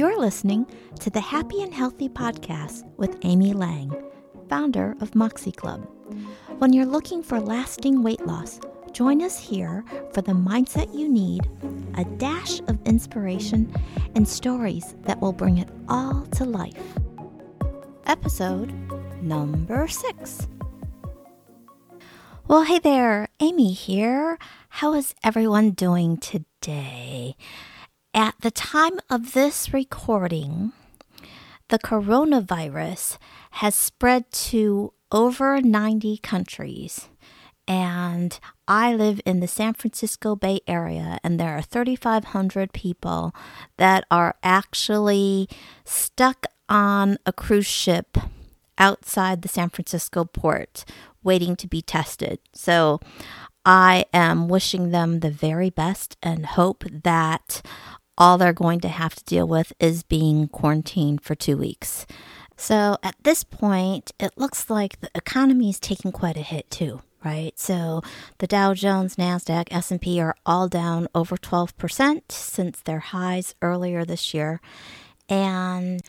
You're listening to the Happy and Healthy Podcast with Amy Lang, founder of Moxie Club. When you're looking for lasting weight loss, join us here for the mindset you need, a dash of inspiration, and stories that will bring it all to life. Episode number six. Well, hey there, Amy here. How is everyone doing today? At the time of this recording, the coronavirus has spread to over 90 countries. And I live in the San Francisco Bay Area, and there are 3,500 people that are actually stuck on a cruise ship outside the San Francisco port waiting to be tested. So I am wishing them the very best and hope that all they're going to have to deal with is being quarantined for two weeks. So at this point, it looks like the economy is taking quite a hit too, right? So the Dow Jones, Nasdaq, S&P are all down over 12% since their highs earlier this year. And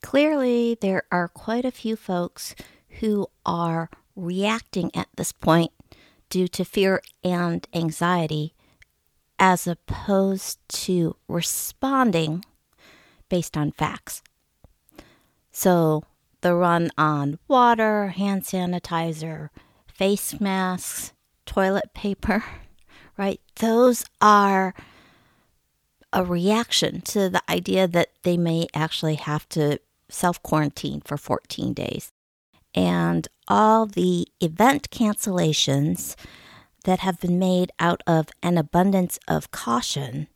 clearly there are quite a few folks who are reacting at this point due to fear and anxiety as opposed to responding based on facts. So, the run on water, hand sanitizer, face masks, toilet paper, right? Those are a reaction to the idea that they may actually have to self quarantine for 14 days. And all the event cancellations that have been made out of an abundance of caution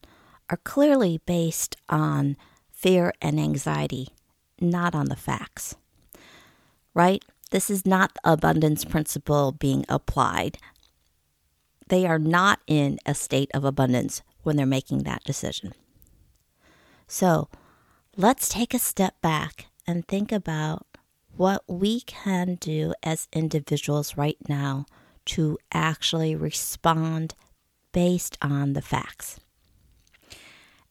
are clearly based on fear and anxiety, not on the facts. Right? This is not the abundance principle being applied. They are not in a state of abundance when they're making that decision. So let's take a step back and think about what we can do as individuals right now to actually respond based on the facts.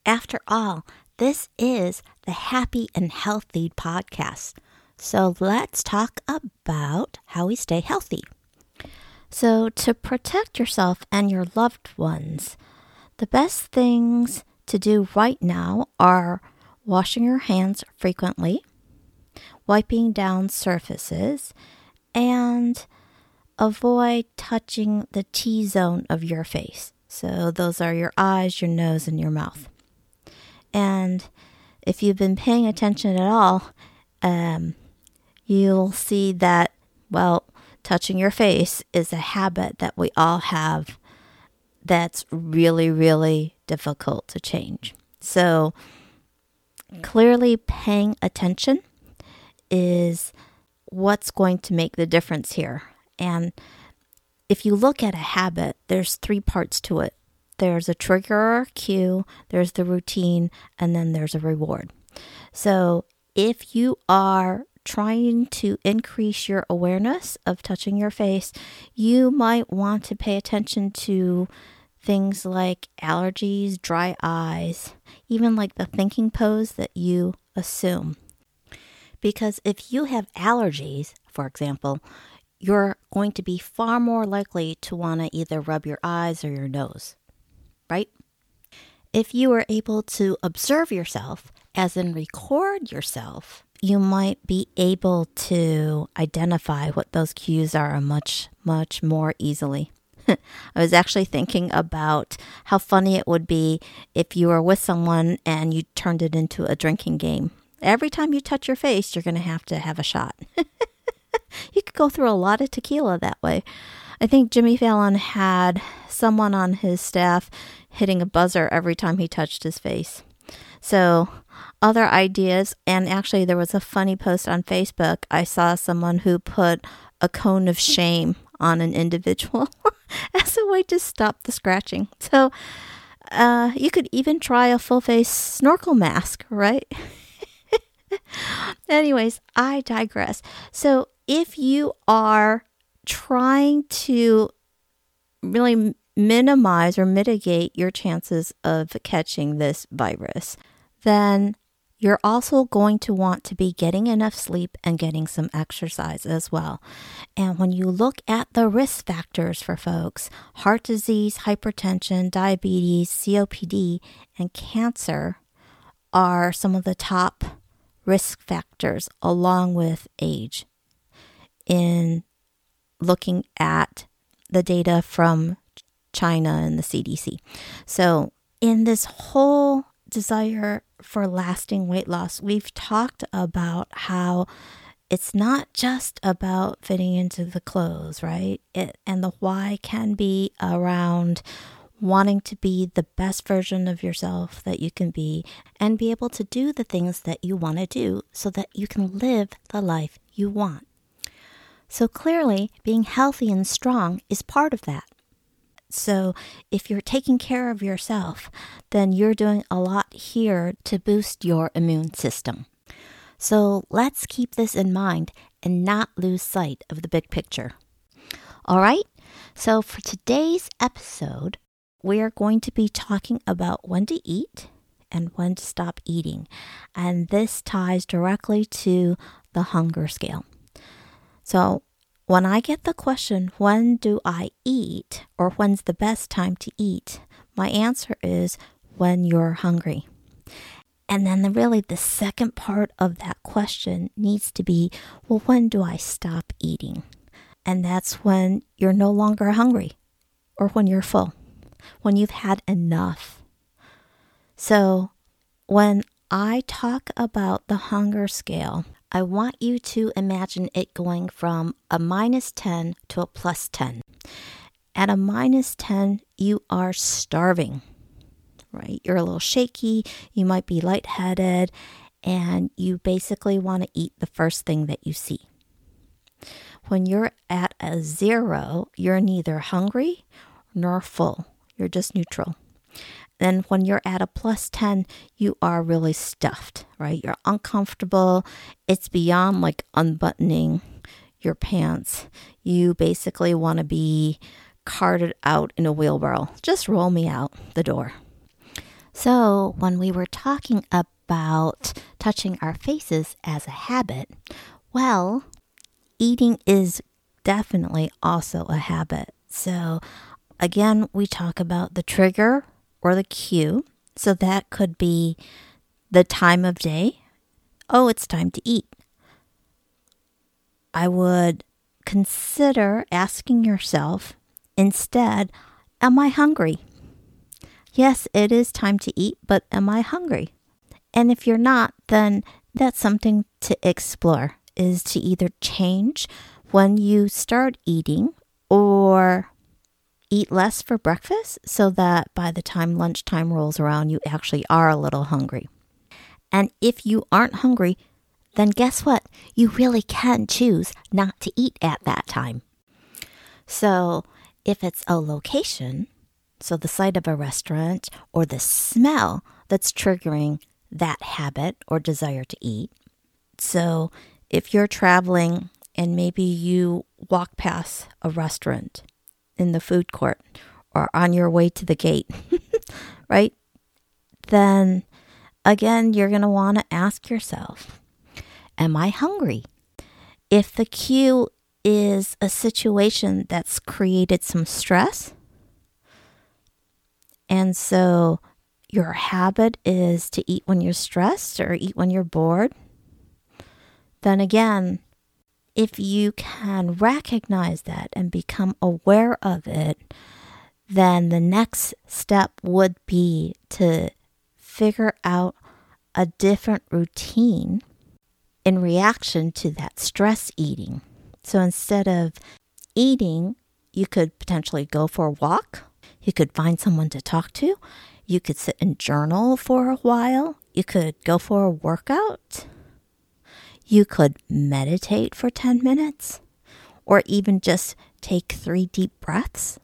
After all, this is the Happy and Healthy podcast. So let's talk about how we stay healthy. So, to protect yourself and your loved ones, the best things to do right now are washing your hands frequently, wiping down surfaces, and avoid touching the T zone of your face. So, those are your eyes, your nose, and your mouth. And if you've been paying attention at all, um, you'll see that, well, touching your face is a habit that we all have that's really, really difficult to change. So, clearly paying attention is what's going to make the difference here. And if you look at a habit, there's three parts to it there's a trigger or cue, there's the routine, and then there's a reward. So if you are trying to increase your awareness of touching your face, you might want to pay attention to things like allergies, dry eyes, even like the thinking pose that you assume. Because if you have allergies, for example, you're going to be far more likely to want to either rub your eyes or your nose, right? If you are able to observe yourself, as in record yourself, you might be able to identify what those cues are much, much more easily. I was actually thinking about how funny it would be if you were with someone and you turned it into a drinking game. Every time you touch your face, you're going to have to have a shot. you could go through a lot of tequila that way. I think Jimmy Fallon had someone on his staff hitting a buzzer every time he touched his face. So, other ideas, and actually, there was a funny post on Facebook. I saw someone who put a cone of shame on an individual as a way to stop the scratching. So, uh, you could even try a full face snorkel mask, right? Anyways, I digress. So, if you are trying to really minimize or mitigate your chances of catching this virus, then you're also going to want to be getting enough sleep and getting some exercise as well. And when you look at the risk factors for folks, heart disease, hypertension, diabetes, COPD, and cancer are some of the top risk factors along with age in looking at the data from China and the CDC. So, in this whole desire for lasting weight loss, we've talked about how it's not just about fitting into the clothes, right? It, and the why can be around wanting to be the best version of yourself that you can be and be able to do the things that you want to do so that you can live the life you want. So clearly, being healthy and strong is part of that. So, if you're taking care of yourself, then you're doing a lot here to boost your immune system. So, let's keep this in mind and not lose sight of the big picture. All right, so for today's episode, we are going to be talking about when to eat and when to stop eating. And this ties directly to the hunger scale. So, when I get the question, when do I eat or when's the best time to eat? My answer is when you're hungry. And then, the, really, the second part of that question needs to be well, when do I stop eating? And that's when you're no longer hungry or when you're full, when you've had enough. So, when I talk about the hunger scale, I want you to imagine it going from a minus 10 to a plus 10. At a minus 10, you are starving, right? You're a little shaky, you might be lightheaded, and you basically want to eat the first thing that you see. When you're at a zero, you're neither hungry nor full, you're just neutral. Then when you're at a plus 10, you are really stuffed, right? You're uncomfortable. It's beyond like unbuttoning your pants. You basically want to be carted out in a wheelbarrow. Just roll me out the door. So, when we were talking about touching our faces as a habit, well, eating is definitely also a habit. So, again, we talk about the trigger or the cue. So that could be the time of day. Oh, it's time to eat. I would consider asking yourself instead, Am I hungry? Yes, it is time to eat, but am I hungry? And if you're not, then that's something to explore is to either change when you start eating or eat less for breakfast so that by the time lunchtime rolls around, you actually are a little hungry. And if you aren't hungry, then guess what? You really can choose not to eat at that time. So if it's a location, so the sight of a restaurant or the smell that's triggering that habit or desire to eat. So if you're traveling and maybe you walk past a restaurant in the food court or on your way to the gate, right? Then again, you're going to want to ask yourself, Am I hungry? If the cue is a situation that's created some stress, and so your habit is to eat when you're stressed or eat when you're bored, then again, if you can recognize that and become aware of it, then the next step would be to figure out a different routine in reaction to that stress eating. So instead of eating, you could potentially go for a walk. You could find someone to talk to. You could sit and journal for a while. You could go for a workout. You could meditate for 10 minutes or even just take three deep breaths.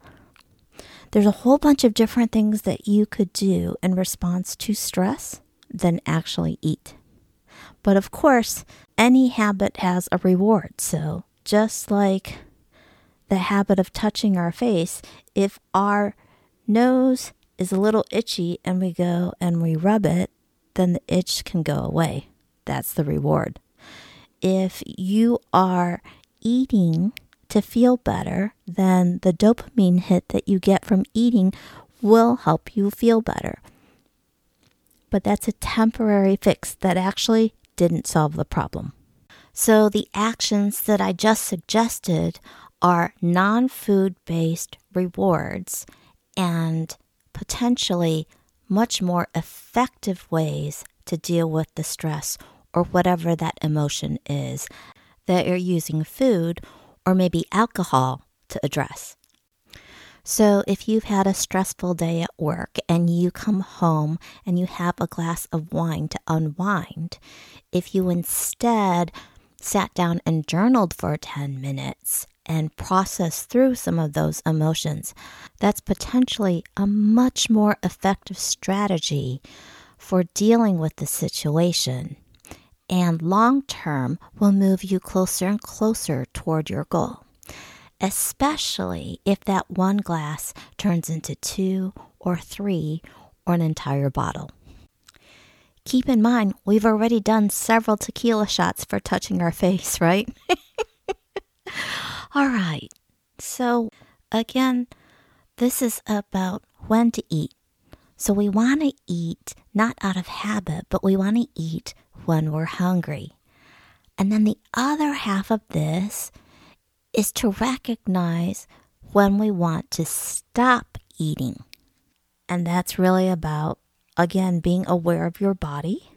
There's a whole bunch of different things that you could do in response to stress than actually eat. But of course, any habit has a reward. So just like the habit of touching our face, if our nose is a little itchy and we go and we rub it, then the itch can go away. That's the reward. If you are eating to feel better, then the dopamine hit that you get from eating will help you feel better. But that's a temporary fix that actually didn't solve the problem. So, the actions that I just suggested are non food based rewards and potentially much more effective ways to deal with the stress or whatever that emotion is that you're using food or maybe alcohol to address. So, if you've had a stressful day at work and you come home and you have a glass of wine to unwind, if you instead sat down and journaled for 10 minutes and processed through some of those emotions, that's potentially a much more effective strategy for dealing with the situation and long term will move you closer and closer toward your goal, especially if that one glass turns into two or three or an entire bottle. Keep in mind, we've already done several tequila shots for touching our face, right? All right, so again, this is about when to eat. So we want to eat not out of habit, but we want to eat when we're hungry. And then the other half of this is to recognize when we want to stop eating. And that's really about, again, being aware of your body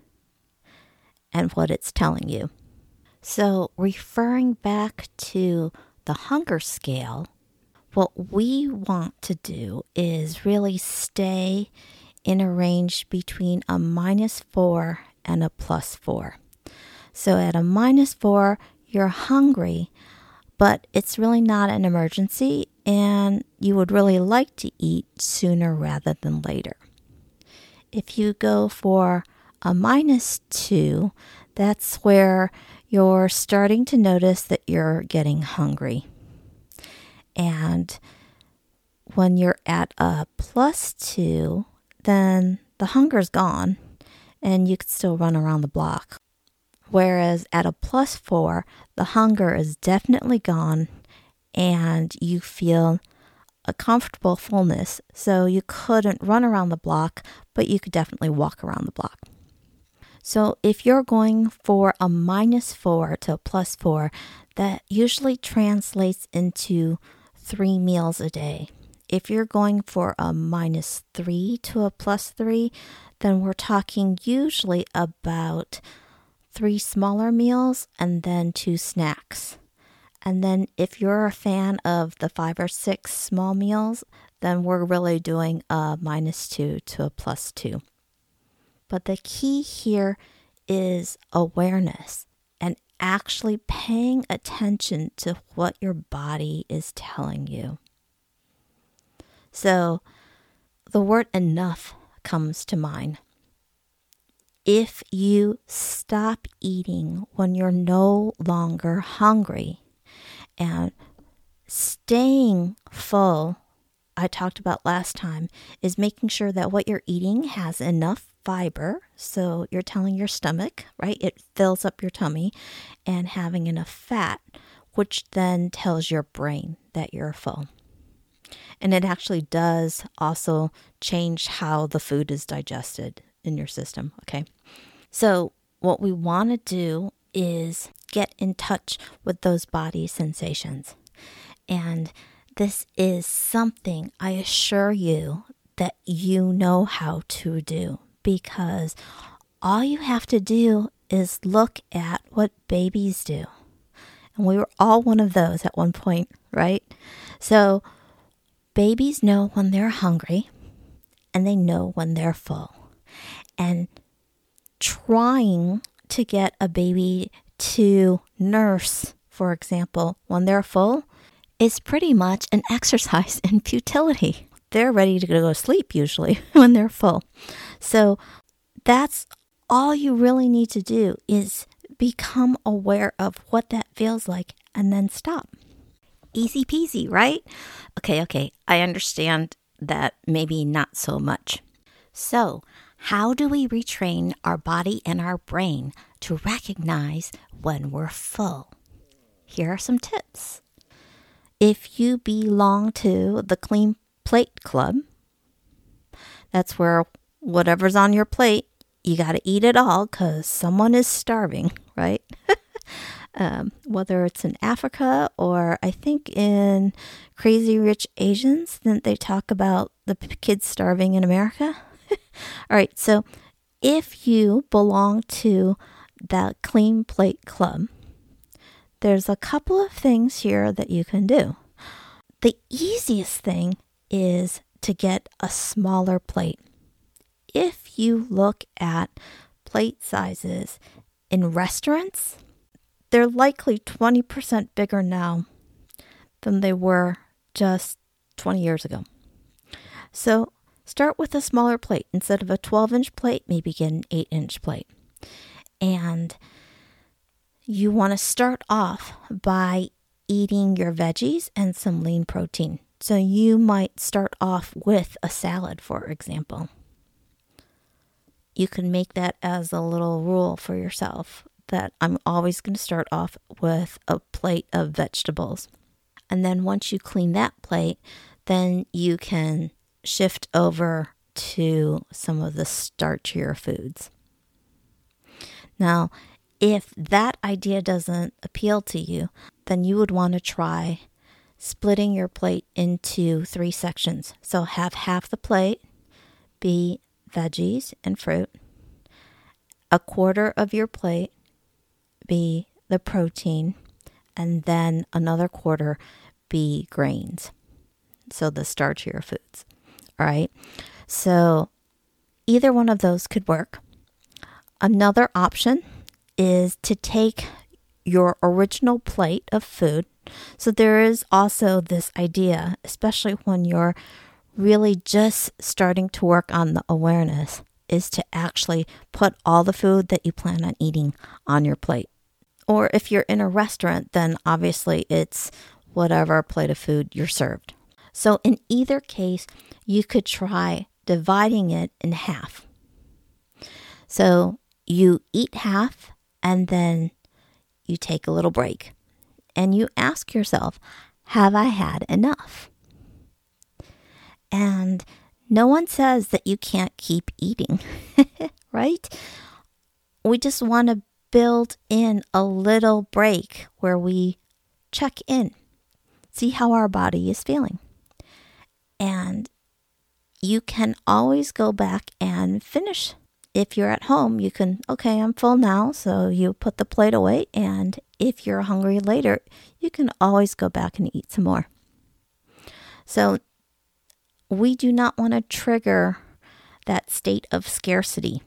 and what it's telling you. So, referring back to the hunger scale, what we want to do is really stay in a range between a minus four and a plus four. So at a minus four, you're hungry, but it's really not an emergency, and you would really like to eat sooner rather than later. If you go for a minus two, that's where you're starting to notice that you're getting hungry. And when you're at a plus two, then the hunger's gone and you could still run around the block. Whereas at a plus four, the hunger is definitely gone and you feel a comfortable fullness. So you couldn't run around the block, but you could definitely walk around the block. So if you're going for a minus four to a plus four, that usually translates into three meals a day. If you're going for a minus three to a plus three, then we're talking usually about three smaller meals and then two snacks. And then if you're a fan of the five or six small meals, then we're really doing a minus two to a plus two. But the key here is awareness and actually paying attention to what your body is telling you. So the word enough comes to mind. If you stop eating when you're no longer hungry and staying full, I talked about last time, is making sure that what you're eating has enough fiber. So you're telling your stomach, right? It fills up your tummy and having enough fat, which then tells your brain that you're full. And it actually does also change how the food is digested in your system. Okay. So, what we want to do is get in touch with those body sensations. And this is something I assure you that you know how to do because all you have to do is look at what babies do. And we were all one of those at one point, right? So, babies know when they're hungry and they know when they're full. And trying to get a baby to nurse, for example, when they're full, is pretty much an exercise in futility. They're ready to go to sleep usually when they're full. So that's all you really need to do is become aware of what that feels like and then stop. Easy peasy, right? Okay, okay, I understand that maybe not so much. So, How do we retrain our body and our brain to recognize when we're full? Here are some tips. If you belong to the Clean Plate Club, that's where whatever's on your plate, you got to eat it all because someone is starving, right? um, whether it's in Africa or I think in Crazy Rich Asians, then they talk about the kids starving in America. All right, so if you belong to that Clean Plate Club, there's a couple of things here that you can do. The easiest thing is to get a smaller plate. If you look at plate sizes in restaurants, they're likely 20% bigger now than they were just 20 years ago. So start with a smaller plate. Instead of a 12 inch plate, maybe get an 8 inch plate. And you want to start off by eating your veggies and some lean protein. So you might start off with a salad, for example. You can make that as a little rule for yourself that I'm always going to start off with a plate of vegetables. And then once you clean that plate, then you can shift over to some of the starchier foods. Now, if that idea doesn't appeal to you, then you would want to try splitting your plate into three sections. So have half the plate be veggies and fruit, a quarter of your plate be the protein, and then another quarter be grains. So the starchier foods. All right. So either one of those could work. Another option is to take your original plate of food. So there is also this idea, especially when you're really just starting to work on the awareness, is to actually put all the food that you plan on eating on your plate. Or if you're in a restaurant, then obviously it's whatever plate of food you're served. So in either case, you could try dividing it in half. So you eat half and then you take a little break and you ask yourself, Have I had enough? And no one says that you can't keep eating, right? We just want to build in a little break where we check in, see how our body is feeling. And you can always go back and finish if you're at home, you can, okay, I'm full now. So you put the plate away. And if you're hungry later, you can always go back and eat some more. So we do not want to trigger that state of scarcity.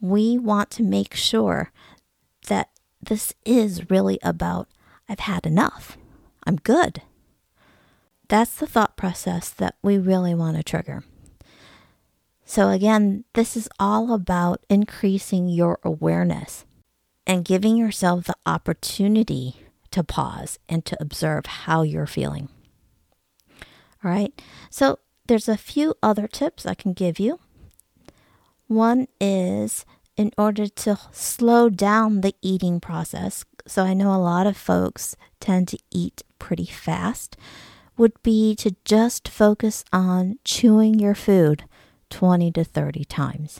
We want to make sure that this is really about I've had enough. I'm good. That's the thought process that we really want to trigger. So, again, this is all about increasing your awareness and giving yourself the opportunity to pause and to observe how you're feeling. All right, so there's a few other tips I can give you. One is in order to slow down the eating process. So, I know a lot of folks tend to eat pretty fast, would be to just focus on chewing your food 20 to 30 times.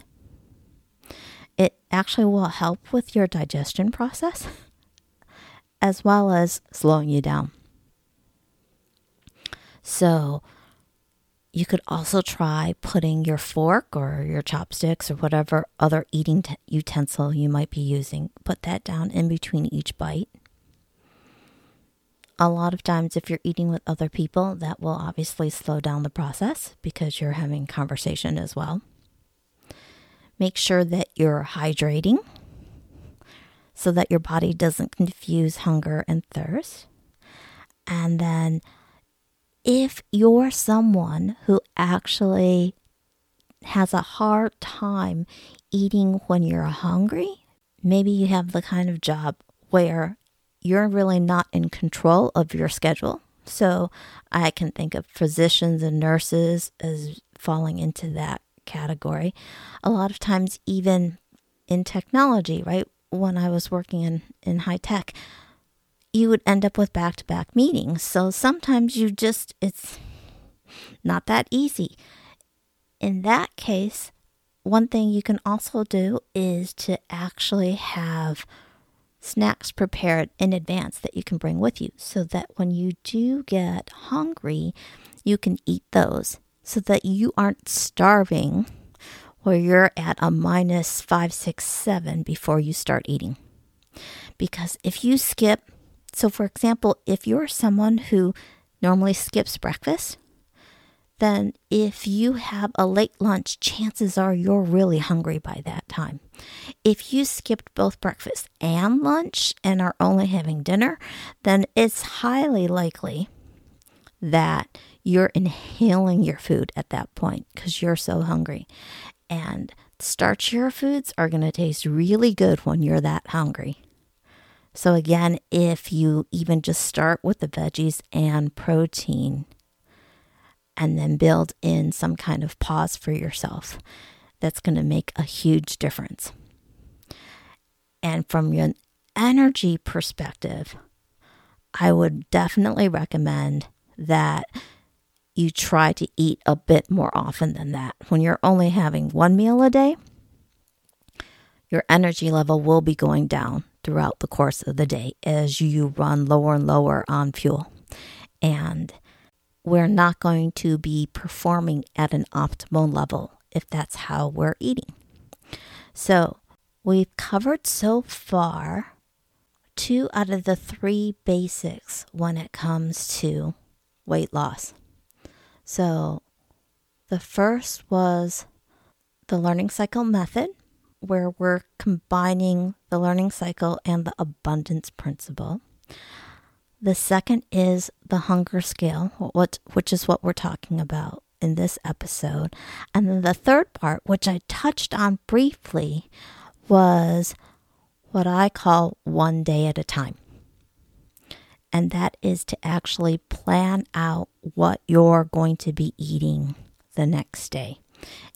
It actually will help with your digestion process as well as slowing you down. So, you could also try putting your fork or your chopsticks or whatever other eating t- utensil you might be using, put that down in between each bite a lot of times, if you're eating with other people, that will obviously slow down the process because you're having conversation as well. Make sure that you're hydrating so that your body doesn't confuse hunger and thirst. And then, if you're someone who actually has a hard time eating when you're hungry, maybe you have the kind of job where you're really not in control of your schedule. So I can think of physicians and nurses as falling into that category. A lot of times, even in technology, right? When I was working in, in high tech, you would end up with back to back meetings. So sometimes you just, it's not that easy. In that case, one thing you can also do is to actually have snacks prepared in advance that you can bring with you so that when you do get hungry, you can eat those so that you aren't starving where you're at a minus five, six, seven before you start eating. Because if you skip, so for example, if you're someone who normally skips breakfast, then if you have a late lunch, chances are you're really hungry by that time. If you skipped both breakfast and lunch and are only having dinner, then it's highly likely that you're inhaling your food at that point because you're so hungry. And starchier foods are going to taste really good when you're that hungry. So, again, if you even just start with the veggies and protein, and then build in some kind of pause for yourself. That's going to make a huge difference. And from an energy perspective, I would definitely recommend that you try to eat a bit more often than that. When you're only having one meal a day, your energy level will be going down throughout the course of the day as you run lower and lower on fuel. And we're not going to be performing at an optimal level if that's how we're eating. So, we've covered so far two out of the three basics when it comes to weight loss. So, the first was the learning cycle method, where we're combining the learning cycle and the abundance principle. The second is the hunger scale, what, which is what we're talking about in this episode. And then the third part, which I touched on briefly, was what I call one day at a time. And that is to actually plan out what you're going to be eating the next day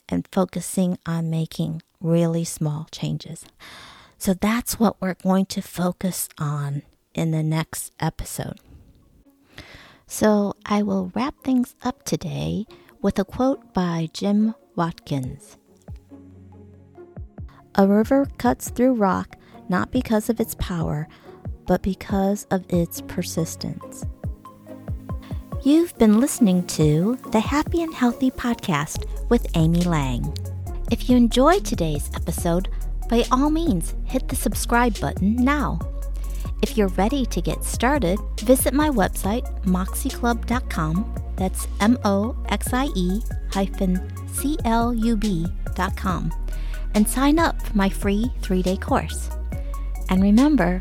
and focusing on making really small changes. So that's what we're going to focus on in the next episode. So I will wrap things up today with a quote by Jim Watkins A river cuts through rock not because of its power, but because of its persistence. You've been listening to the Happy and Healthy Podcast with Amy Lang. If you enjoyed today's episode, by all means, hit the subscribe button now. If you're ready to get started, visit my website, moxieclub.com. That's M O X I E hyphen C L U B.com and sign up for my free three day course. And remember,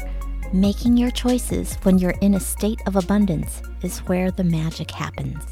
making your choices when you're in a state of abundance is where the magic happens.